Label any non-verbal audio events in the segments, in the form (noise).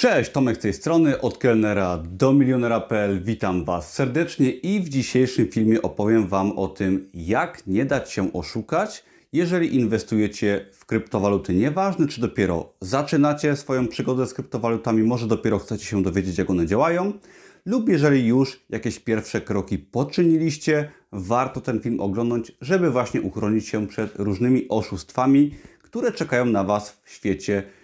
Cześć, Tomek z tej strony, od kelnera do milionera.pl. Witam Was serdecznie i w dzisiejszym filmie opowiem Wam o tym, jak nie dać się oszukać, jeżeli inwestujecie w kryptowaluty. Nieważne, czy dopiero zaczynacie swoją przygodę z kryptowalutami, może dopiero chcecie się dowiedzieć, jak one działają, lub jeżeli już jakieś pierwsze kroki poczyniliście, warto ten film oglądać, żeby właśnie uchronić się przed różnymi oszustwami, które czekają na Was w świecie kryptowalut.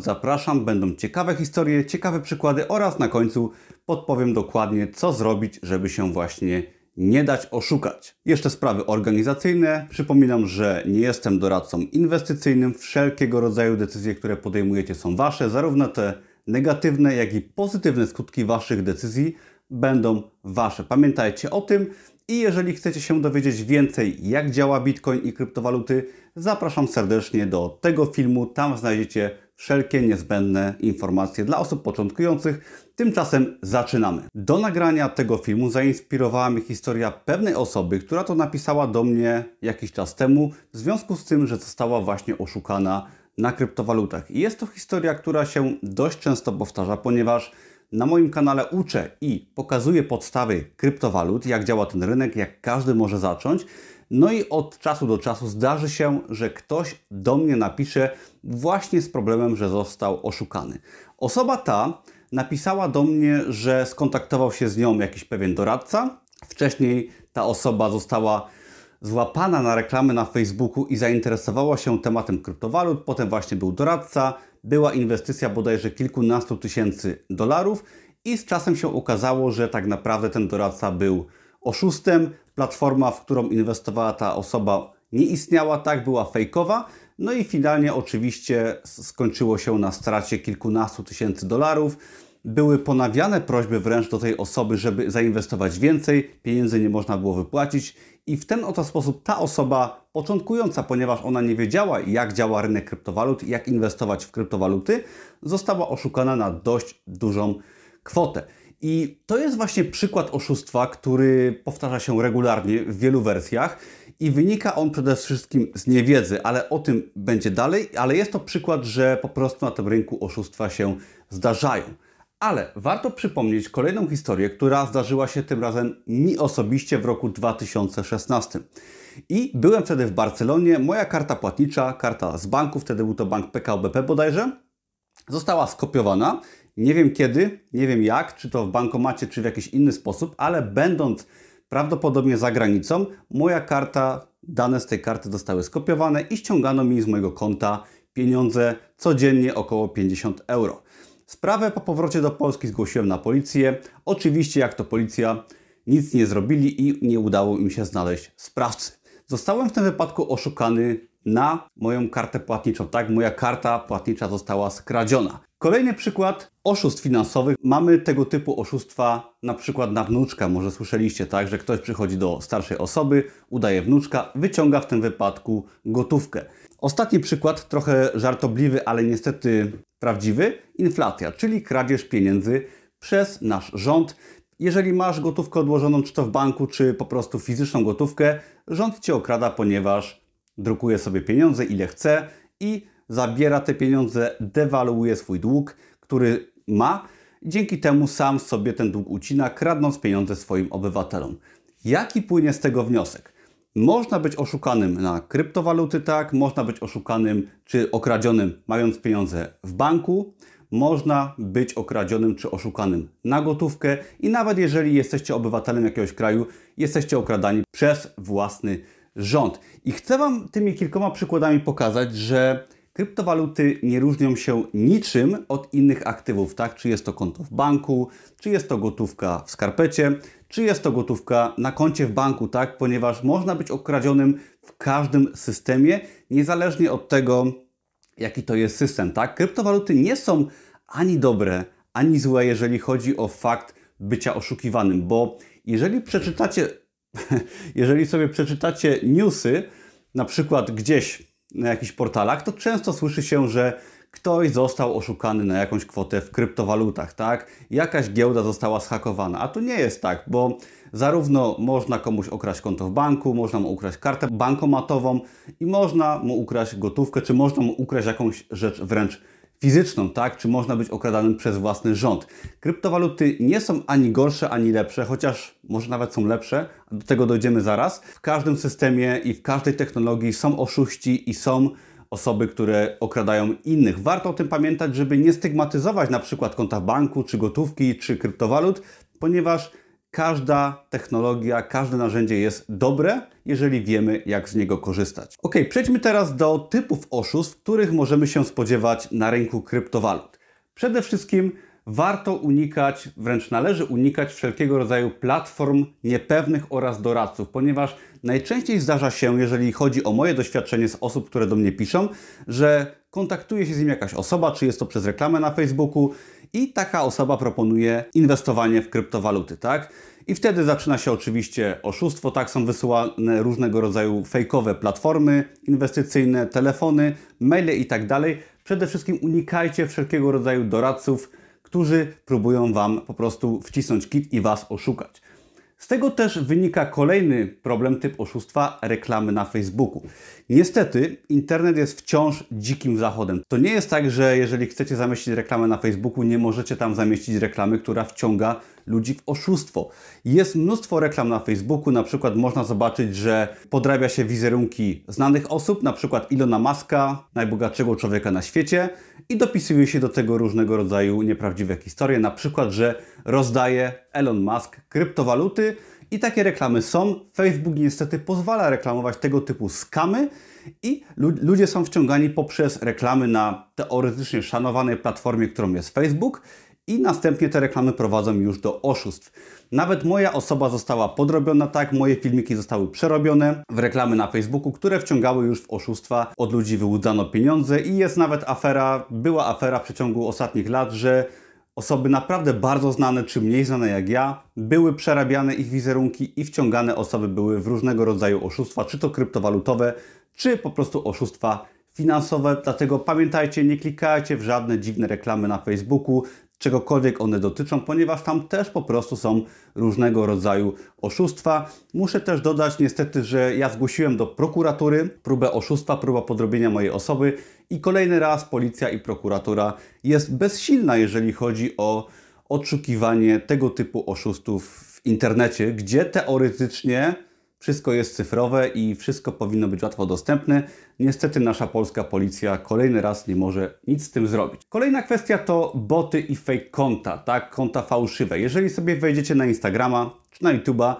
Zapraszam, będą ciekawe historie, ciekawe przykłady oraz na końcu podpowiem dokładnie, co zrobić, żeby się właśnie nie dać oszukać. Jeszcze sprawy organizacyjne. Przypominam, że nie jestem doradcą inwestycyjnym. Wszelkiego rodzaju decyzje, które podejmujecie są Wasze, zarówno te negatywne, jak i pozytywne skutki Waszych decyzji będą Wasze. Pamiętajcie o tym i jeżeli chcecie się dowiedzieć więcej, jak działa Bitcoin i kryptowaluty, zapraszam serdecznie do tego filmu. Tam znajdziecie wszelkie niezbędne informacje dla osób początkujących. Tymczasem zaczynamy. Do nagrania tego filmu zainspirowała mnie historia pewnej osoby, która to napisała do mnie jakiś czas temu w związku z tym, że została właśnie oszukana na kryptowalutach. I jest to historia, która się dość często powtarza, ponieważ na moim kanale uczę i pokazuję podstawy kryptowalut, jak działa ten rynek, jak każdy może zacząć. No i od czasu do czasu zdarzy się, że ktoś do mnie napisze właśnie z problemem, że został oszukany. Osoba ta napisała do mnie, że skontaktował się z nią jakiś pewien doradca. Wcześniej ta osoba została złapana na reklamy na Facebooku i zainteresowała się tematem kryptowalut. Potem właśnie był doradca, była inwestycja bodajże kilkunastu tysięcy dolarów i z czasem się okazało, że tak naprawdę ten doradca był oszustem. Platforma, w którą inwestowała ta osoba nie istniała, tak, była fejkowa. No i finalnie oczywiście skończyło się na stracie kilkunastu tysięcy dolarów. Były ponawiane prośby wręcz do tej osoby, żeby zainwestować więcej, pieniędzy nie można było wypłacić i w ten oto sposób ta osoba początkująca, ponieważ ona nie wiedziała jak działa rynek kryptowalut, jak inwestować w kryptowaluty, została oszukana na dość dużą kwotę. I to jest właśnie przykład oszustwa, który powtarza się regularnie w wielu wersjach i wynika on przede wszystkim z niewiedzy, ale o tym będzie dalej, ale jest to przykład, że po prostu na tym rynku oszustwa się zdarzają. Ale warto przypomnieć kolejną historię, która zdarzyła się tym razem mi osobiście w roku 2016. I byłem wtedy w Barcelonie, moja karta płatnicza, karta z banku, wtedy był to bank PKO BP bodajże, została skopiowana. Nie wiem kiedy, nie wiem jak, czy to w bankomacie, czy w jakiś inny sposób, ale będąc prawdopodobnie za granicą, moja karta, dane z tej karty zostały skopiowane i ściągano mi z mojego konta pieniądze codziennie około 50 euro. Sprawę po powrocie do Polski zgłosiłem na policję. Oczywiście, jak to policja, nic nie zrobili i nie udało im się znaleźć sprawcy. Zostałem w tym wypadku oszukany na moją kartę płatniczą. Tak, moja karta płatnicza została skradziona. Kolejny przykład oszustw finansowych. Mamy tego typu oszustwa na przykład na wnuczka. Może słyszeliście, tak, że ktoś przychodzi do starszej osoby, udaje wnuczka, wyciąga w tym wypadku gotówkę. Ostatni przykład, trochę żartobliwy, ale niestety prawdziwy. Inflacja, czyli kradzież pieniędzy przez nasz rząd. Jeżeli masz gotówkę odłożoną, czy to w banku, czy po prostu fizyczną gotówkę, rząd cię okrada, ponieważ drukuje sobie pieniądze ile chce i zabiera te pieniądze, dewaluuje swój dług, który ma. Dzięki temu sam sobie ten dług ucina, kradnąc pieniądze swoim obywatelom. Jaki płynie z tego wniosek? Można być oszukanym na kryptowaluty, tak, można być oszukanym czy okradzionym mając pieniądze w banku, można być okradzionym czy oszukanym na gotówkę i nawet jeżeli jesteście obywatelem jakiegoś kraju, jesteście okradani przez własny rząd. I chcę Wam tymi kilkoma przykładami pokazać, że kryptowaluty nie różnią się niczym od innych aktywów, tak? Czy jest to konto w banku, czy jest to gotówka w skarpecie, czy jest to gotówka na koncie w banku, tak? Ponieważ można być okradzionym w każdym systemie, niezależnie od tego, jaki to jest system, tak? Kryptowaluty nie są ani dobre, ani złe, jeżeli chodzi o fakt bycia oszukiwanym, bo jeżeli przeczytacie, (laughs) jeżeli sobie przeczytacie newsy, na przykład gdzieś na jakichś portalach, to często słyszy się, że ktoś został oszukany na jakąś kwotę w kryptowalutach, tak? Jakaś giełda została schakowana, a to nie jest tak, bo zarówno można komuś okraść konto w banku, można mu ukraść kartę bankomatową i można mu ukraść gotówkę, czy można mu ukraść jakąś rzecz wręcz fizyczną, tak? Czy można być okradanym przez własny rząd. Kryptowaluty nie są ani gorsze, ani lepsze, chociaż może nawet są lepsze, do tego dojdziemy zaraz. W każdym systemie i w każdej technologii są oszuści i są osoby, które okradają innych. Warto o tym pamiętać, żeby nie stygmatyzować na przykład konta w banku, czy gotówki, czy kryptowalut, ponieważ każda technologia, każde narzędzie jest dobre, jeżeli wiemy, jak z niego korzystać. Ok, przejdźmy teraz do typów oszustw, których możemy się spodziewać na rynku kryptowalut. Przede wszystkim warto unikać, wręcz należy unikać wszelkiego rodzaju platform niepewnych oraz doradców, ponieważ najczęściej zdarza się, jeżeli chodzi o moje doświadczenie z osób, które do mnie piszą, że kontaktuje się z nim jakaś osoba, czy jest to przez reklamę na Facebooku i taka osoba proponuje inwestowanie w kryptowaluty, tak? I wtedy zaczyna się oczywiście oszustwo, tak są wysyłane różnego rodzaju fejkowe platformy inwestycyjne, telefony, maile i tak dalej. Przede wszystkim unikajcie wszelkiego rodzaju doradców, którzy próbują Wam po prostu wcisnąć kit i Was oszukać. Z tego też wynika kolejny problem typ oszustwa reklamy na Facebooku. Niestety, internet jest wciąż dzikim zachodem. To nie jest tak, że jeżeli chcecie zamieścić reklamę na Facebooku, nie możecie tam zamieścić reklamy, która wciąga ludzi w oszustwo. Jest mnóstwo reklam na Facebooku, na przykład można zobaczyć, że podrabia się wizerunki znanych osób, na przykład Ilona Maska, najbogatszego człowieka na świecie i dopisuje się do tego różnego rodzaju nieprawdziwe historie, na przykład, że rozdaje Elon Musk kryptowaluty i takie reklamy są. Facebook niestety pozwala reklamować tego typu skamy i ludzie są wciągani poprzez reklamy na teoretycznie szanowanej platformie, którą jest Facebook i następnie te reklamy prowadzą już do oszustw. Nawet moja osoba została podrobiona tak, moje filmiki zostały przerobione w reklamy na Facebooku, które wciągały już w oszustwa. Od ludzi wyłudzano pieniądze i jest nawet afera, była afera w przeciągu ostatnich lat, że osoby naprawdę bardzo znane czy mniej znane jak ja, były przerabiane ich wizerunki i wciągane osoby były w różnego rodzaju oszustwa, czy to kryptowalutowe, czy po prostu oszustwa finansowe. Dlatego pamiętajcie, nie klikajcie w żadne dziwne reklamy na Facebooku, czegokolwiek one dotyczą, ponieważ tam też po prostu są różnego rodzaju oszustwa. Muszę też dodać niestety, że ja zgłosiłem do prokuratury próbę oszustwa, próba podrobienia mojej osoby i kolejny raz policja i prokuratura jest bezsilna, jeżeli chodzi o odszukiwanie tego typu oszustów w internecie, gdzie teoretycznie wszystko jest cyfrowe i wszystko powinno być łatwo dostępne. Niestety nasza polska policja kolejny raz nie może nic z tym zrobić. Kolejna kwestia to boty i fake konta, tak? Konta fałszywe. Jeżeli sobie wejdziecie na Instagrama czy na YouTube'a,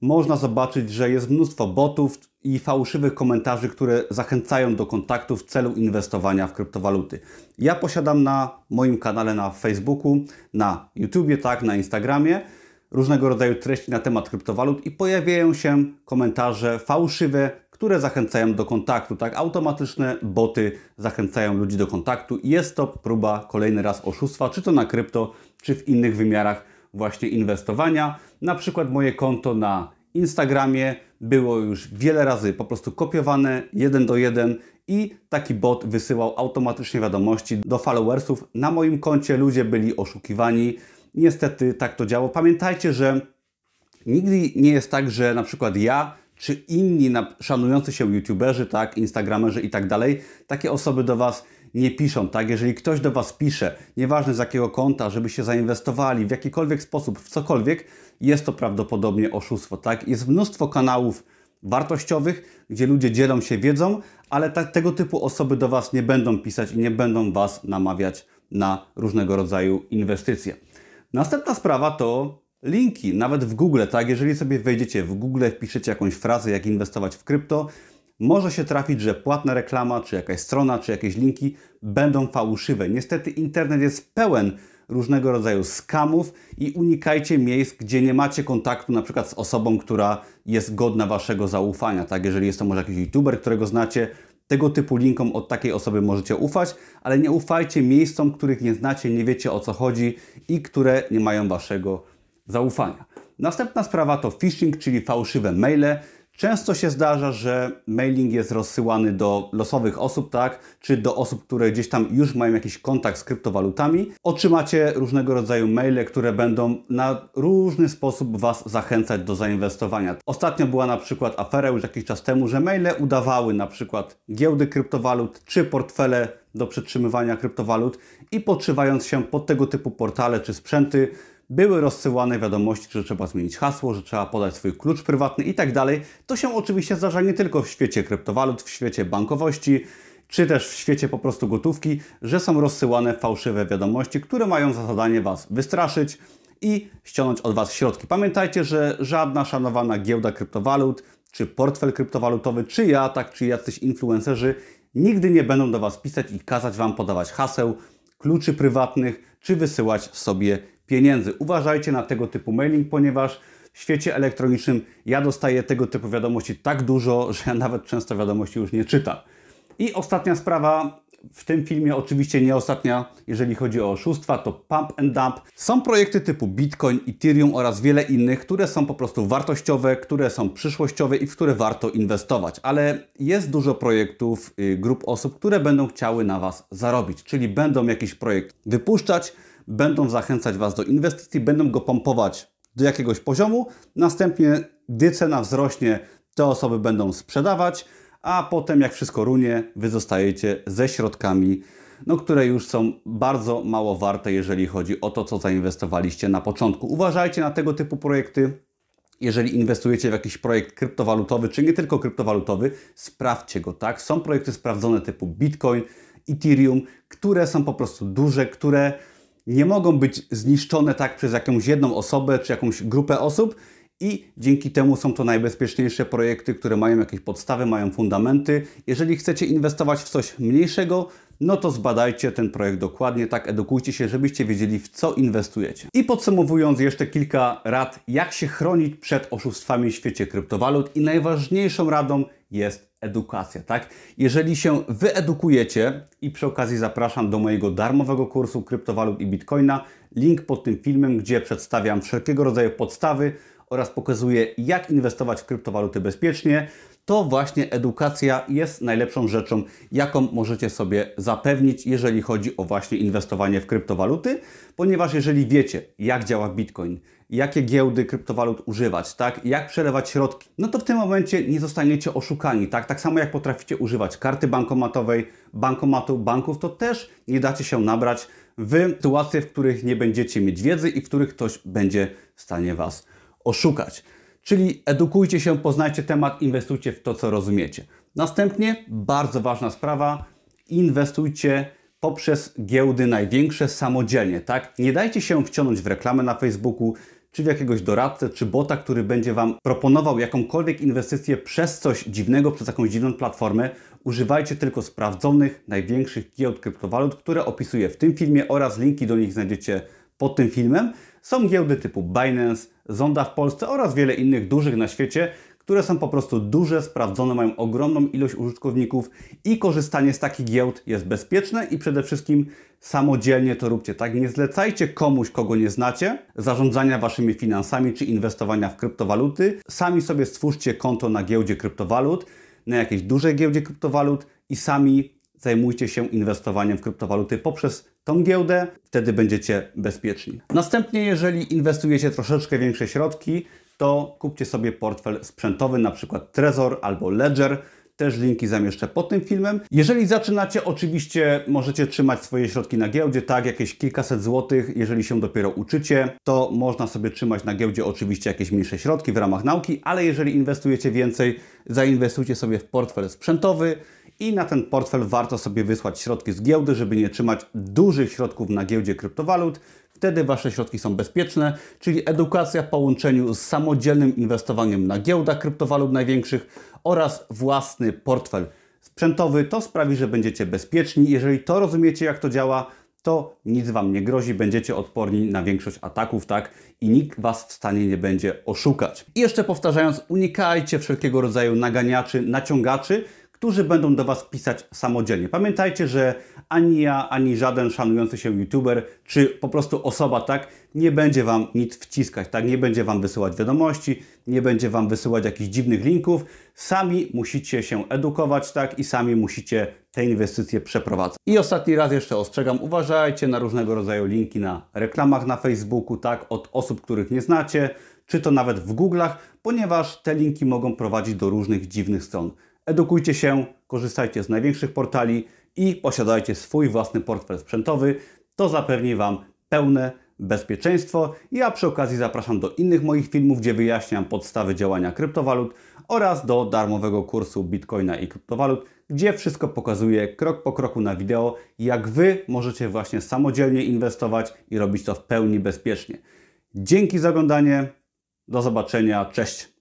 można zobaczyć, że jest mnóstwo botów i fałszywych komentarzy, które zachęcają do kontaktu w celu inwestowania w kryptowaluty. Ja posiadam na moim kanale na Facebooku, na YouTubie, tak, na Instagramie różnego rodzaju treści na temat kryptowalut i pojawiają się komentarze fałszywe, które zachęcają do kontaktu. Tak, automatyczne boty zachęcają ludzi do kontaktu. Jest to próba kolejny raz oszustwa, czy to na krypto, czy w innych wymiarach właśnie inwestowania. Na przykład moje konto na Instagramie było już wiele razy po prostu kopiowane jeden do jeden i taki bot wysyłał automatycznie wiadomości do followersów. Na moim koncie ludzie byli oszukiwani Niestety tak to działo. Pamiętajcie, że nigdy nie jest tak, że na przykład ja czy inni szanujący się youtuberzy, tak, instagramerzy i tak dalej, takie osoby do Was nie piszą, tak? Jeżeli ktoś do Was pisze, nieważne z jakiego konta, żeby się zainwestowali w jakikolwiek sposób, w cokolwiek, jest to prawdopodobnie oszustwo, tak? Jest mnóstwo kanałów wartościowych, gdzie ludzie dzielą się wiedzą, ale ta, tego typu osoby do Was nie będą pisać i nie będą Was namawiać na różnego rodzaju inwestycje. Następna sprawa to linki, nawet w Google, tak? Jeżeli sobie wejdziecie w Google, wpiszecie jakąś frazę, jak inwestować w krypto, może się trafić, że płatna reklama, czy jakaś strona, czy jakieś linki będą fałszywe. Niestety internet jest pełen różnego rodzaju skamów i unikajcie miejsc, gdzie nie macie kontaktu na przykład z osobą, która jest godna Waszego zaufania. Tak? Jeżeli jest to może jakiś youtuber, którego znacie, tego typu linkom od takiej osoby możecie ufać, ale nie ufajcie miejscom, których nie znacie, nie wiecie o co chodzi i które nie mają waszego zaufania. Następna sprawa to phishing, czyli fałszywe maile. Często się zdarza, że mailing jest rozsyłany do losowych osób, tak? Czy do osób, które gdzieś tam już mają jakiś kontakt z kryptowalutami. Otrzymacie różnego rodzaju maile, które będą na różny sposób Was zachęcać do zainwestowania. Ostatnio była na przykład afera już jakiś czas temu, że maile udawały na przykład giełdy kryptowalut czy portfele do przetrzymywania kryptowalut i podszywając się pod tego typu portale czy sprzęty, były rozsyłane wiadomości, że trzeba zmienić hasło, że trzeba podać swój klucz prywatny i tak. To się oczywiście zdarza nie tylko w świecie kryptowalut, w świecie bankowości, czy też w świecie po prostu gotówki, że są rozsyłane fałszywe wiadomości, które mają za zadanie Was wystraszyć i ściągnąć od Was środki. Pamiętajcie, że żadna szanowana giełda kryptowalut, czy portfel kryptowalutowy, czy ja, tak, czy jacyś influencerzy nigdy nie będą do Was pisać i kazać Wam podawać haseł, kluczy prywatnych, czy wysyłać sobie pieniędzy. Uważajcie na tego typu mailing, ponieważ w świecie elektronicznym ja dostaję tego typu wiadomości tak dużo, że ja nawet często wiadomości już nie czytam. I ostatnia sprawa, w tym filmie, oczywiście nie ostatnia, jeżeli chodzi o oszustwa, to Pump and Dump. Są projekty typu Bitcoin, Ethereum oraz wiele innych, które są po prostu wartościowe, które są przyszłościowe i w które warto inwestować. Ale jest dużo projektów, y, grup osób, które będą chciały na Was zarobić, czyli będą jakiś projekt wypuszczać, będą zachęcać Was do inwestycji, będą go pompować do jakiegoś poziomu, następnie, gdy cena wzrośnie, te osoby będą sprzedawać, a potem jak wszystko runie, Wy zostajecie ze środkami, no, które już są bardzo mało warte, jeżeli chodzi o to, co zainwestowaliście na początku. Uważajcie na tego typu projekty. Jeżeli inwestujecie w jakiś projekt kryptowalutowy, czy nie tylko kryptowalutowy, sprawdźcie go, tak? Są projekty sprawdzone typu Bitcoin, Ethereum, które są po prostu duże, które nie mogą być zniszczone tak przez jakąś jedną osobę czy jakąś grupę osób i dzięki temu są to najbezpieczniejsze projekty, które mają jakieś podstawy, mają fundamenty. Jeżeli chcecie inwestować w coś mniejszego, no to zbadajcie ten projekt dokładnie, tak edukujcie się, żebyście wiedzieli w co inwestujecie. I podsumowując jeszcze kilka rad, jak się chronić przed oszustwami w świecie kryptowalut i najważniejszą radą jest edukacja, tak? Jeżeli się wyedukujecie i przy okazji zapraszam do mojego darmowego kursu kryptowalut i bitcoina, link pod tym filmem, gdzie przedstawiam wszelkiego rodzaju podstawy oraz pokazuję jak inwestować w kryptowaluty bezpiecznie, to właśnie edukacja jest najlepszą rzeczą, jaką możecie sobie zapewnić, jeżeli chodzi o właśnie inwestowanie w kryptowaluty, ponieważ jeżeli wiecie, jak działa Bitcoin, jakie giełdy kryptowalut używać, tak, jak przelewać środki, no to w tym momencie nie zostaniecie oszukani, tak, tak samo jak potraficie używać karty bankomatowej, bankomatu, banków, to też nie dacie się nabrać w sytuacje, w których nie będziecie mieć wiedzy i w których ktoś będzie w stanie Was oszukać. Czyli edukujcie się, poznajcie temat, inwestujcie w to, co rozumiecie. Następnie, bardzo ważna sprawa, inwestujcie poprzez giełdy największe samodzielnie, tak? Nie dajcie się wciągnąć w reklamę na Facebooku, czy w jakiegoś doradcę, czy bota, który będzie Wam proponował jakąkolwiek inwestycję przez coś dziwnego, przez jakąś dziwną platformę. Używajcie tylko sprawdzonych, największych giełd kryptowalut, które opisuję w tym filmie oraz linki do nich znajdziecie pod tym filmem. Są giełdy typu Binance, Zonda w Polsce oraz wiele innych dużych na świecie, które są po prostu duże, sprawdzone, mają ogromną ilość użytkowników i korzystanie z takich giełd jest bezpieczne i przede wszystkim samodzielnie to róbcie, tak? Nie zlecajcie komuś, kogo nie znacie, zarządzania waszymi finansami czy inwestowania w kryptowaluty. Sami sobie stwórzcie konto na giełdzie kryptowalut, na jakiejś dużej giełdzie kryptowalut i sami zajmujcie się inwestowaniem w kryptowaluty poprzez tą giełdę, wtedy będziecie bezpieczni. Następnie, jeżeli inwestujecie troszeczkę większe środki, to kupcie sobie portfel sprzętowy, na przykład Trezor albo Ledger. Też linki zamieszczę pod tym filmem. Jeżeli zaczynacie, oczywiście możecie trzymać swoje środki na giełdzie, tak, jakieś kilkaset złotych. Jeżeli się dopiero uczycie, to można sobie trzymać na giełdzie oczywiście jakieś mniejsze środki w ramach nauki, ale jeżeli inwestujecie więcej, zainwestujcie sobie w portfel sprzętowy i na ten portfel warto sobie wysłać środki z giełdy, żeby nie trzymać dużych środków na giełdzie kryptowalut. Wtedy Wasze środki są bezpieczne, czyli edukacja w połączeniu z samodzielnym inwestowaniem na giełdach kryptowalut największych oraz własny portfel sprzętowy. To sprawi, że będziecie bezpieczni. Jeżeli to rozumiecie, jak to działa, to nic Wam nie grozi, będziecie odporni na większość ataków, tak? I nikt Was w stanie nie będzie oszukać. I jeszcze powtarzając, unikajcie wszelkiego rodzaju naganiaczy, naciągaczy, którzy będą do Was pisać samodzielnie. Pamiętajcie, że ani ja, ani żaden szanujący się youtuber, czy po prostu osoba, tak, nie będzie Wam nic wciskać, tak, nie będzie Wam wysyłać wiadomości, nie będzie Wam wysyłać jakichś dziwnych linków. Sami musicie się edukować, tak, i sami musicie te inwestycje przeprowadzać. I ostatni raz jeszcze ostrzegam, uważajcie na różnego rodzaju linki na reklamach na Facebooku, tak, od osób, których nie znacie, czy to nawet w Google'ach, ponieważ te linki mogą prowadzić do różnych dziwnych stron. Edukujcie się, korzystajcie z największych portali i posiadajcie swój własny portfel sprzętowy. To zapewni Wam pełne bezpieczeństwo. Ja przy okazji zapraszam do innych moich filmów, gdzie wyjaśniam podstawy działania kryptowalut oraz do darmowego kursu Bitcoina i kryptowalut, gdzie wszystko pokazuję krok po kroku na wideo, jak Wy możecie właśnie samodzielnie inwestować i robić to w pełni bezpiecznie. Dzięki za oglądanie. Do zobaczenia. Cześć.